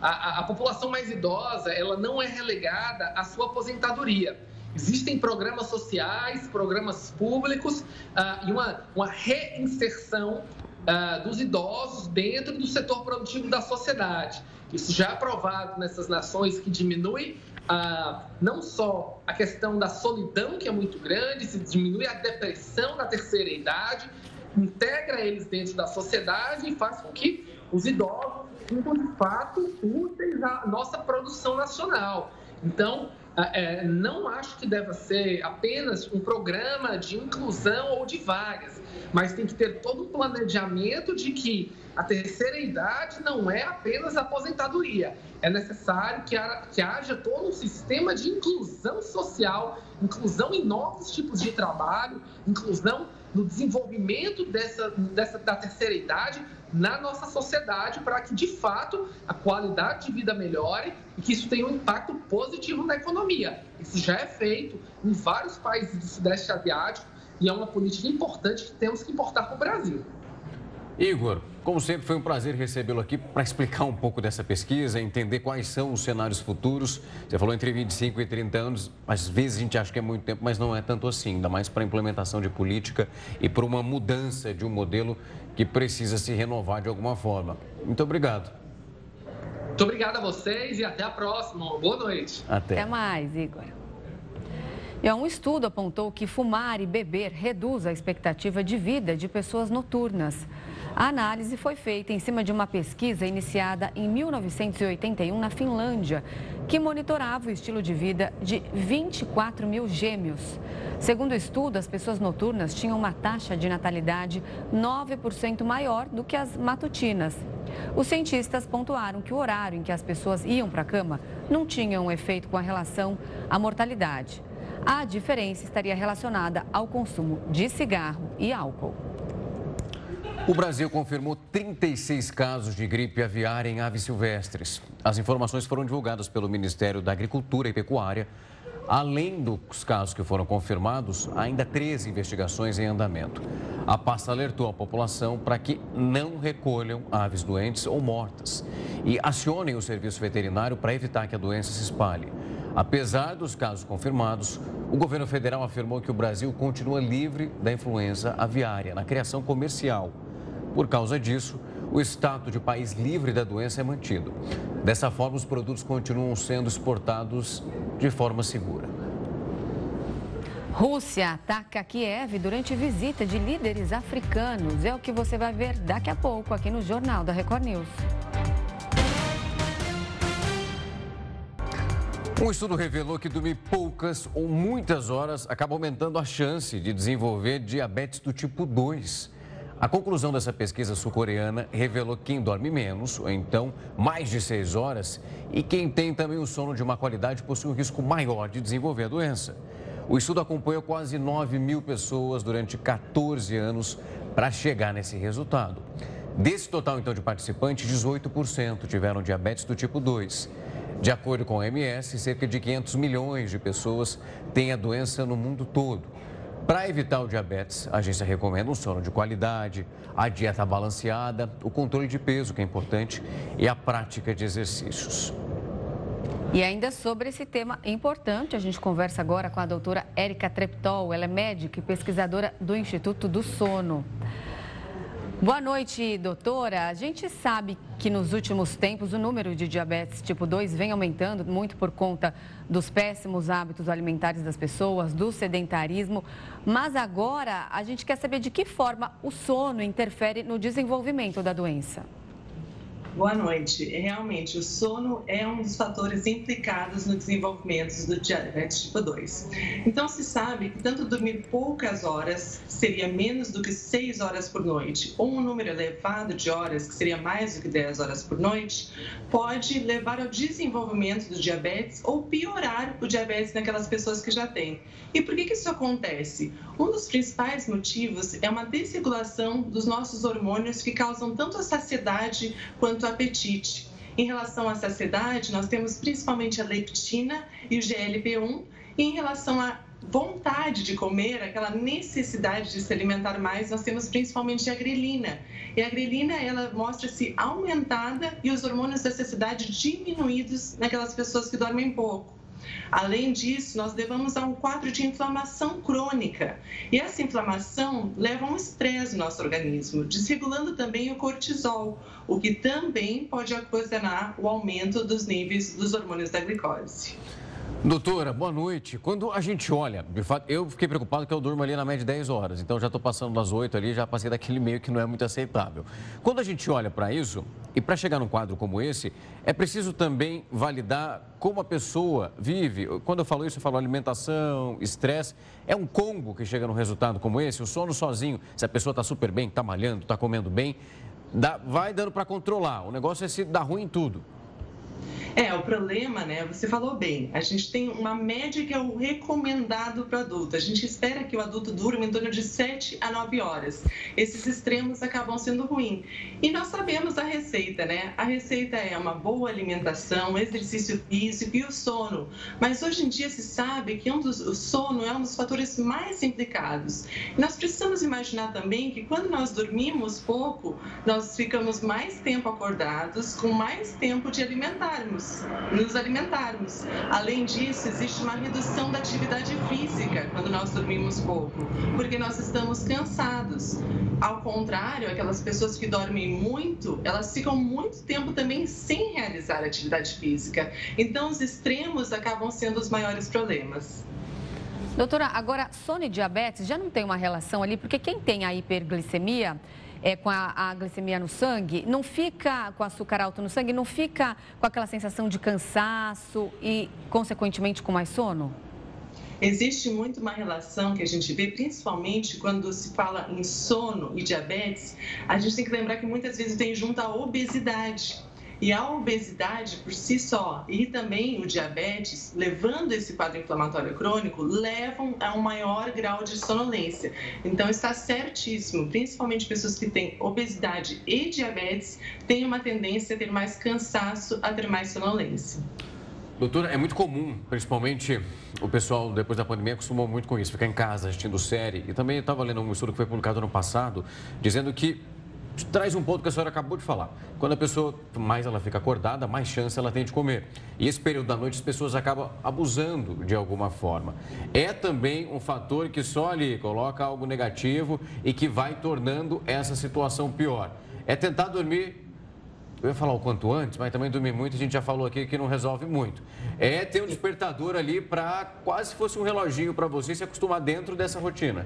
a, a, a população mais idosa ela não é relegada à sua aposentadoria. Existem programas sociais, programas públicos uh, e uma, uma reinserção uh, dos idosos dentro do setor produtivo da sociedade. Isso já é provado nessas nações que diminui ah, não só a questão da solidão, que é muito grande, se diminui a depressão da terceira idade, integra eles dentro da sociedade e faz com que os idosos sintam de fato úteis à nossa produção nacional. Então, é, não acho que deva ser apenas um programa de inclusão ou de vagas, mas tem que ter todo um planejamento de que a terceira idade não é apenas aposentadoria. É necessário que, que haja todo um sistema de inclusão social, inclusão em novos tipos de trabalho, inclusão no desenvolvimento dessa, dessa, da terceira idade na nossa sociedade para que, de fato, a qualidade de vida melhore e que isso tenha um impacto positivo na economia. Isso já é feito em vários países do Sudeste Asiático e é uma política importante que temos que importar para o Brasil. Igor, como sempre, foi um prazer recebê-lo aqui para explicar um pouco dessa pesquisa, entender quais são os cenários futuros. Você falou entre 25 e 30 anos, às vezes a gente acha que é muito tempo, mas não é tanto assim, ainda mais para a implementação de política e para uma mudança de um modelo que precisa se renovar de alguma forma. Muito obrigado. Muito obrigado a vocês e até a próxima. Boa noite. Até. Até mais, Igor. E um estudo apontou que fumar e beber reduz a expectativa de vida de pessoas noturnas. A análise foi feita em cima de uma pesquisa iniciada em 1981 na Finlândia, que monitorava o estilo de vida de 24 mil gêmeos. Segundo o estudo, as pessoas noturnas tinham uma taxa de natalidade 9% maior do que as matutinas. Os cientistas pontuaram que o horário em que as pessoas iam para a cama não tinha um efeito com a relação à mortalidade. A diferença estaria relacionada ao consumo de cigarro e álcool. O Brasil confirmou 36 casos de gripe aviária em aves silvestres. As informações foram divulgadas pelo Ministério da Agricultura e Pecuária. Além dos casos que foram confirmados, ainda 13 investigações em andamento. A pasta alertou a população para que não recolham aves doentes ou mortas e acionem o serviço veterinário para evitar que a doença se espalhe. Apesar dos casos confirmados, o governo federal afirmou que o Brasil continua livre da influenza aviária na criação comercial por causa disso, o status de país livre da doença é mantido. Dessa forma, os produtos continuam sendo exportados de forma segura. Rússia ataca Kiev durante visita de líderes africanos. É o que você vai ver daqui a pouco aqui no Jornal da Record News. Um estudo revelou que dormir poucas ou muitas horas acaba aumentando a chance de desenvolver diabetes do tipo 2. A conclusão dessa pesquisa sul-coreana revelou que quem dorme menos, ou então mais de seis horas, e quem tem também o sono de uma qualidade possui um risco maior de desenvolver a doença. O estudo acompanhou quase 9 mil pessoas durante 14 anos para chegar nesse resultado. Desse total, então, de participantes, 18% tiveram diabetes do tipo 2. De acordo com a OMS, cerca de 500 milhões de pessoas têm a doença no mundo todo. Para evitar o diabetes, a agência recomenda um sono de qualidade, a dieta balanceada, o controle de peso, que é importante, e a prática de exercícios. E ainda sobre esse tema importante, a gente conversa agora com a doutora Érica Treptol. Ela é médica e pesquisadora do Instituto do Sono. Boa noite, doutora. A gente sabe que nos últimos tempos o número de diabetes tipo 2 vem aumentando muito por conta dos péssimos hábitos alimentares das pessoas, do sedentarismo. Mas agora a gente quer saber de que forma o sono interfere no desenvolvimento da doença. Boa noite. Realmente, o sono é um dos fatores implicados no desenvolvimento do diabetes tipo 2. Então, se sabe que tanto dormir poucas horas, que seria menos do que 6 horas por noite, ou um número elevado de horas, que seria mais do que 10 horas por noite, pode levar ao desenvolvimento do diabetes ou piorar o diabetes naquelas pessoas que já têm. E por que, que isso acontece? Um dos principais motivos é uma desregulação dos nossos hormônios que causam tanto a saciedade quanto o apetite. Em relação à saciedade, nós temos principalmente a leptina e o GLP-1. E em relação à vontade de comer, aquela necessidade de se alimentar mais, nós temos principalmente a grelina. E a grelina, ela mostra-se aumentada e os hormônios da saciedade diminuídos naquelas pessoas que dormem pouco. Além disso, nós levamos a um quadro de inflamação crônica. E essa inflamação leva a um estresse no nosso organismo, desregulando também o cortisol, o que também pode ocasionar o aumento dos níveis dos hormônios da glicose. Doutora, boa noite. Quando a gente olha, fato, eu fiquei preocupado que eu durmo ali na média de 10 horas, então já estou passando das 8 ali, já passei daquele meio que não é muito aceitável. Quando a gente olha para isso, e para chegar num quadro como esse, é preciso também validar como a pessoa vive. Quando eu falo isso, eu falo alimentação, estresse. É um combo que chega num resultado como esse, o sono sozinho, se a pessoa está super bem, está malhando, está comendo bem, dá, vai dando para controlar. O negócio é se dar ruim em tudo. É, o problema, né? Você falou bem, a gente tem uma média que é o recomendado para adulto. A gente espera que o adulto durma em torno de 7 a 9 horas. Esses extremos acabam sendo ruins. E nós sabemos a receita, né? A receita é uma boa alimentação, exercício físico e o sono. Mas hoje em dia se sabe que um dos, o sono é um dos fatores mais implicados. Nós precisamos imaginar também que quando nós dormimos pouco, nós ficamos mais tempo acordados, com mais tempo de alimentarmos nos alimentarmos. Além disso, existe uma redução da atividade física quando nós dormimos pouco, porque nós estamos cansados. Ao contrário, aquelas pessoas que dormem muito, elas ficam muito tempo também sem realizar atividade física. Então, os extremos acabam sendo os maiores problemas. Doutora, agora sono e diabetes já não tem uma relação ali, porque quem tem a hiperglicemia é, com a, a, glicemia no sangue, não fica com açúcar alto no sangue, não fica com aquela sensação de cansaço e, consequentemente, com mais sono? Existe muito uma relação que a gente vê, principalmente quando se fala em sono e diabetes, a gente tem que lembrar que muitas vezes tem junto a obesidade. E a obesidade por si só e também o diabetes, levando esse quadro inflamatório crônico, levam a um maior grau de sonolência. Então está certíssimo, principalmente pessoas que têm obesidade e diabetes têm uma tendência a ter mais cansaço, a ter mais sonolência. Doutora, é muito comum, principalmente o pessoal depois da pandemia acostumou muito com isso, ficar em casa assistindo série. E também estava lendo um estudo que foi publicado ano passado, dizendo que traz um ponto que a senhora acabou de falar. Quando a pessoa mais ela fica acordada, mais chance ela tem de comer. E esse período da noite as pessoas acabam abusando de alguma forma. É também um fator que só ali coloca algo negativo e que vai tornando essa situação pior. É tentar dormir eu ia falar o quanto antes, mas também dormir muito, a gente já falou aqui que não resolve muito. É ter um despertador ali para quase se fosse um reloginho para você se acostumar dentro dessa rotina.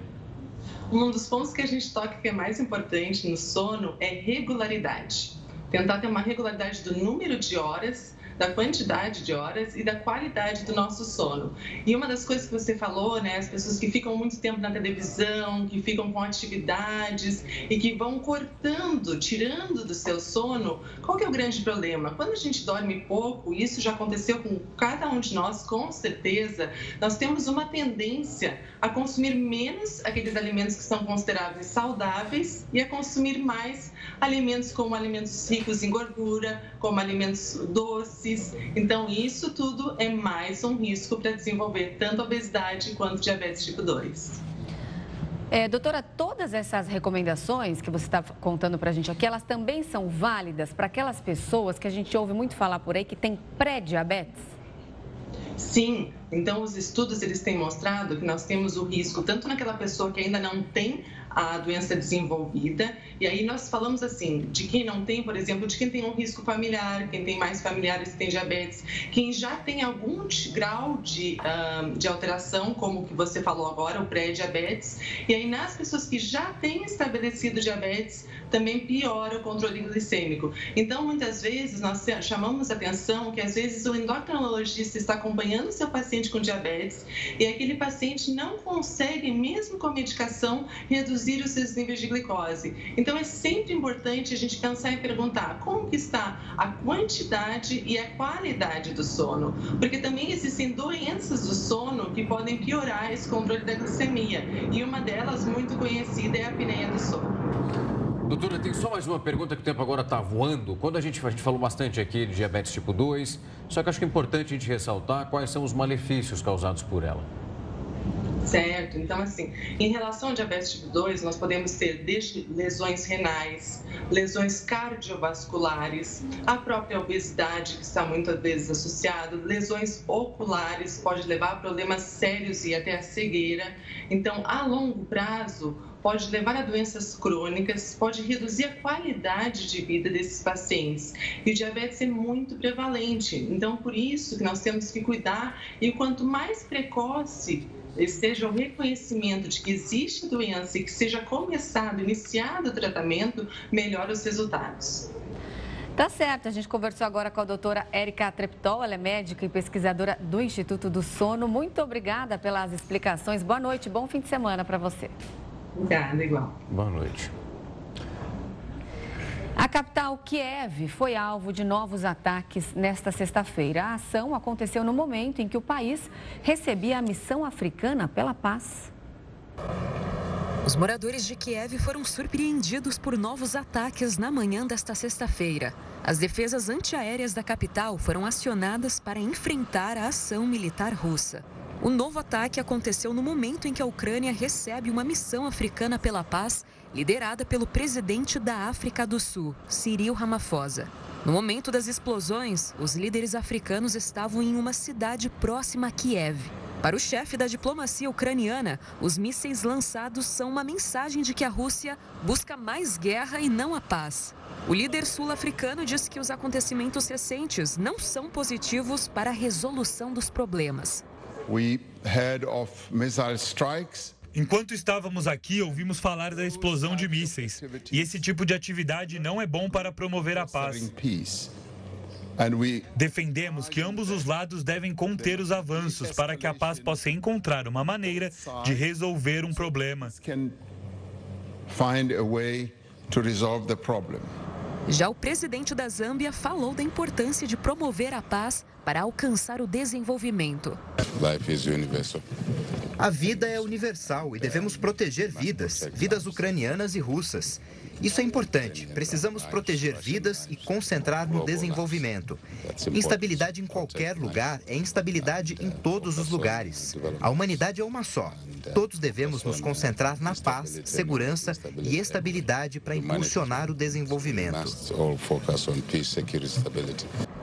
Um dos pontos que a gente toca que é mais importante no sono é regularidade. Tentar ter uma regularidade do número de horas da quantidade de horas e da qualidade do nosso sono. E uma das coisas que você falou, né, as pessoas que ficam muito tempo na televisão, que ficam com atividades e que vão cortando, tirando do seu sono, qual que é o grande problema? Quando a gente dorme pouco, isso já aconteceu com cada um de nós, com certeza, nós temos uma tendência a consumir menos aqueles alimentos que são considerados saudáveis e a consumir mais alimentos como alimentos ricos em gordura, como alimentos doces. Então, isso tudo é mais um risco para desenvolver tanto obesidade quanto diabetes tipo 2. É, doutora, todas essas recomendações que você está contando para a gente aqui, elas também são válidas para aquelas pessoas que a gente ouve muito falar por aí que têm pré-diabetes? Sim, então os estudos eles têm mostrado que nós temos o risco tanto naquela pessoa que ainda não tem a doença desenvolvida. E aí nós falamos assim, de quem não tem, por exemplo, de quem tem um risco familiar, quem tem mais familiares que tem diabetes, quem já tem algum grau de, de alteração, como que você falou agora, o pré-diabetes. E aí nas pessoas que já têm estabelecido diabetes, também piora o controle glicêmico. Então, muitas vezes, nós chamamos atenção que, às vezes, o endocrinologista está acompanhando seu paciente com diabetes e aquele paciente não consegue, mesmo com a medicação, reduzir reduzir os seus níveis de glicose. Então é sempre importante a gente pensar e perguntar como que está a quantidade e a qualidade do sono, porque também existem doenças do sono que podem piorar esse controle da glicemia, e uma delas muito conhecida é a apneia do sono. Doutora, tem só mais uma pergunta que o tempo agora está voando. Quando a gente, a gente falou bastante aqui de diabetes tipo 2, só que acho que é importante a gente ressaltar quais são os malefícios causados por ela. Certo. Então, assim, em relação ao diabetes tipo 2, nós podemos ter desde lesões renais, lesões cardiovasculares, a própria obesidade, que está muitas vezes associada, lesões oculares, pode levar a problemas sérios e até a cegueira. Então, a longo prazo, pode levar a doenças crônicas, pode reduzir a qualidade de vida desses pacientes. E o diabetes é muito prevalente, então por isso que nós temos que cuidar e quanto mais precoce esteja o reconhecimento de que existe doença e que seja começado, iniciado o tratamento, melhora os resultados. Tá certo, a gente conversou agora com a doutora Érica Treptol, ela é médica e pesquisadora do Instituto do Sono. Muito obrigada pelas explicações. Boa noite, bom fim de semana para você. Obrigada, igual. Boa noite. Capital Kiev foi alvo de novos ataques nesta sexta-feira. A ação aconteceu no momento em que o país recebia a missão africana pela paz. Os moradores de Kiev foram surpreendidos por novos ataques na manhã desta sexta-feira. As defesas antiaéreas da capital foram acionadas para enfrentar a ação militar russa. O novo ataque aconteceu no momento em que a Ucrânia recebe uma missão africana pela paz liderada pelo presidente da África do Sul, Cyril Ramaphosa. No momento das explosões, os líderes africanos estavam em uma cidade próxima a Kiev. Para o chefe da diplomacia ucraniana, os mísseis lançados são uma mensagem de que a Rússia busca mais guerra e não a paz. O líder sul-africano diz que os acontecimentos recentes não são positivos para a resolução dos problemas. We heard of missile strikes Enquanto estávamos aqui, ouvimos falar da explosão de mísseis. E esse tipo de atividade não é bom para promover a paz. Defendemos que ambos os lados devem conter os avanços para que a paz possa encontrar uma maneira de resolver um problema. Já o presidente da Zâmbia falou da importância de promover a paz para alcançar o desenvolvimento. A vida é universal e devemos proteger vidas, vidas ucranianas e russas. Isso é importante. Precisamos proteger vidas e concentrar no desenvolvimento. Instabilidade em qualquer lugar é instabilidade em todos os lugares. A humanidade é uma só. Todos devemos nos concentrar na paz, segurança e estabilidade para impulsionar o desenvolvimento.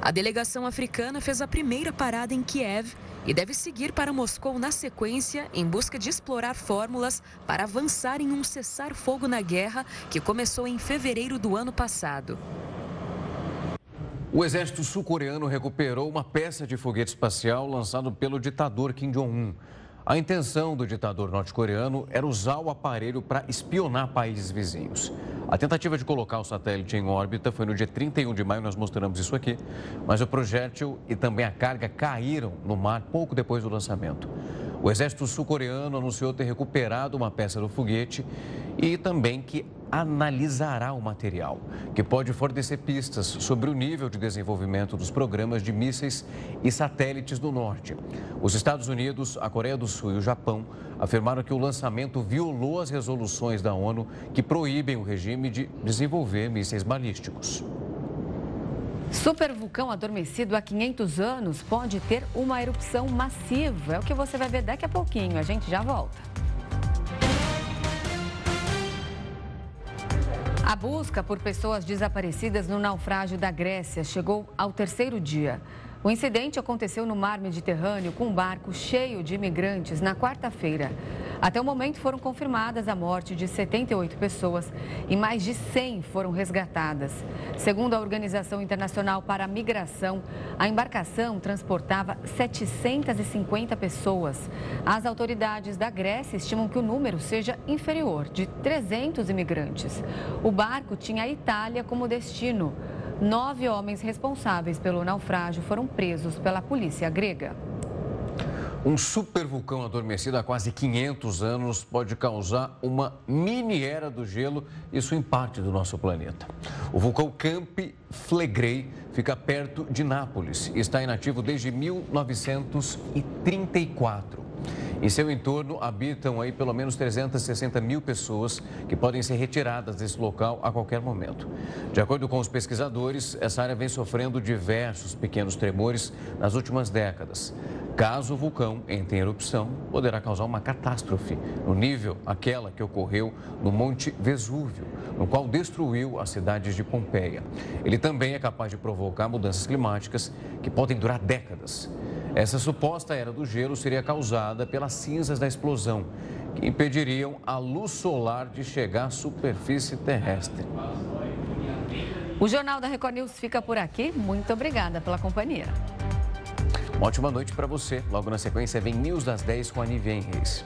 A delegação africana fez a primeira parada em Kiev e deve seguir para Moscou na sequência em busca de explorar fórmulas para avançar em um cessar-fogo na guerra que começou em fevereiro do ano passado. O exército sul-coreano recuperou uma peça de foguete espacial lançado pelo ditador Kim Jong-un. A intenção do ditador norte-coreano era usar o aparelho para espionar países vizinhos. A tentativa de colocar o satélite em órbita foi no dia 31 de maio, nós mostramos isso aqui, mas o projétil e também a carga caíram no mar pouco depois do lançamento. O exército sul-coreano anunciou ter recuperado uma peça do foguete e também que analisará o material, que pode fornecer pistas sobre o nível de desenvolvimento dos programas de mísseis e satélites do norte. Os Estados Unidos, a Coreia do Sul e o Japão afirmaram que o lançamento violou as resoluções da ONU que proíbem o regime de desenvolver mísseis balísticos. Supervulcão adormecido há 500 anos pode ter uma erupção massiva. É o que você vai ver daqui a pouquinho. A gente já volta. A busca por pessoas desaparecidas no naufrágio da Grécia chegou ao terceiro dia. O incidente aconteceu no mar Mediterrâneo com um barco cheio de imigrantes na quarta-feira. Até o momento foram confirmadas a morte de 78 pessoas e mais de 100 foram resgatadas. Segundo a Organização Internacional para a Migração, a embarcação transportava 750 pessoas. As autoridades da Grécia estimam que o número seja inferior, de 300 imigrantes. O barco tinha a Itália como destino. Nove homens responsáveis pelo naufrágio foram presos pela polícia grega. Um supervulcão adormecido há quase 500 anos pode causar uma mini era do gelo, isso em parte do nosso planeta. O vulcão Campi Flegrei fica perto de Nápoles e está inativo desde 1934. Em seu entorno habitam aí pelo menos 360 mil pessoas que podem ser retiradas desse local a qualquer momento. De acordo com os pesquisadores, essa área vem sofrendo diversos pequenos tremores nas últimas décadas. Caso o vulcão entre em erupção, poderá causar uma catástrofe no nível aquela que ocorreu no Monte Vesúvio, no qual destruiu as cidades de Pompeia. Ele também é capaz de provocar mudanças climáticas que podem durar décadas. Essa suposta era do gelo seria causada pelas cinzas da explosão, que impediriam a luz solar de chegar à superfície terrestre. O Jornal da Record News fica por aqui. Muito obrigada pela companhia. Uma ótima noite para você. Logo na sequência vem News das 10 com a Nivien Reis.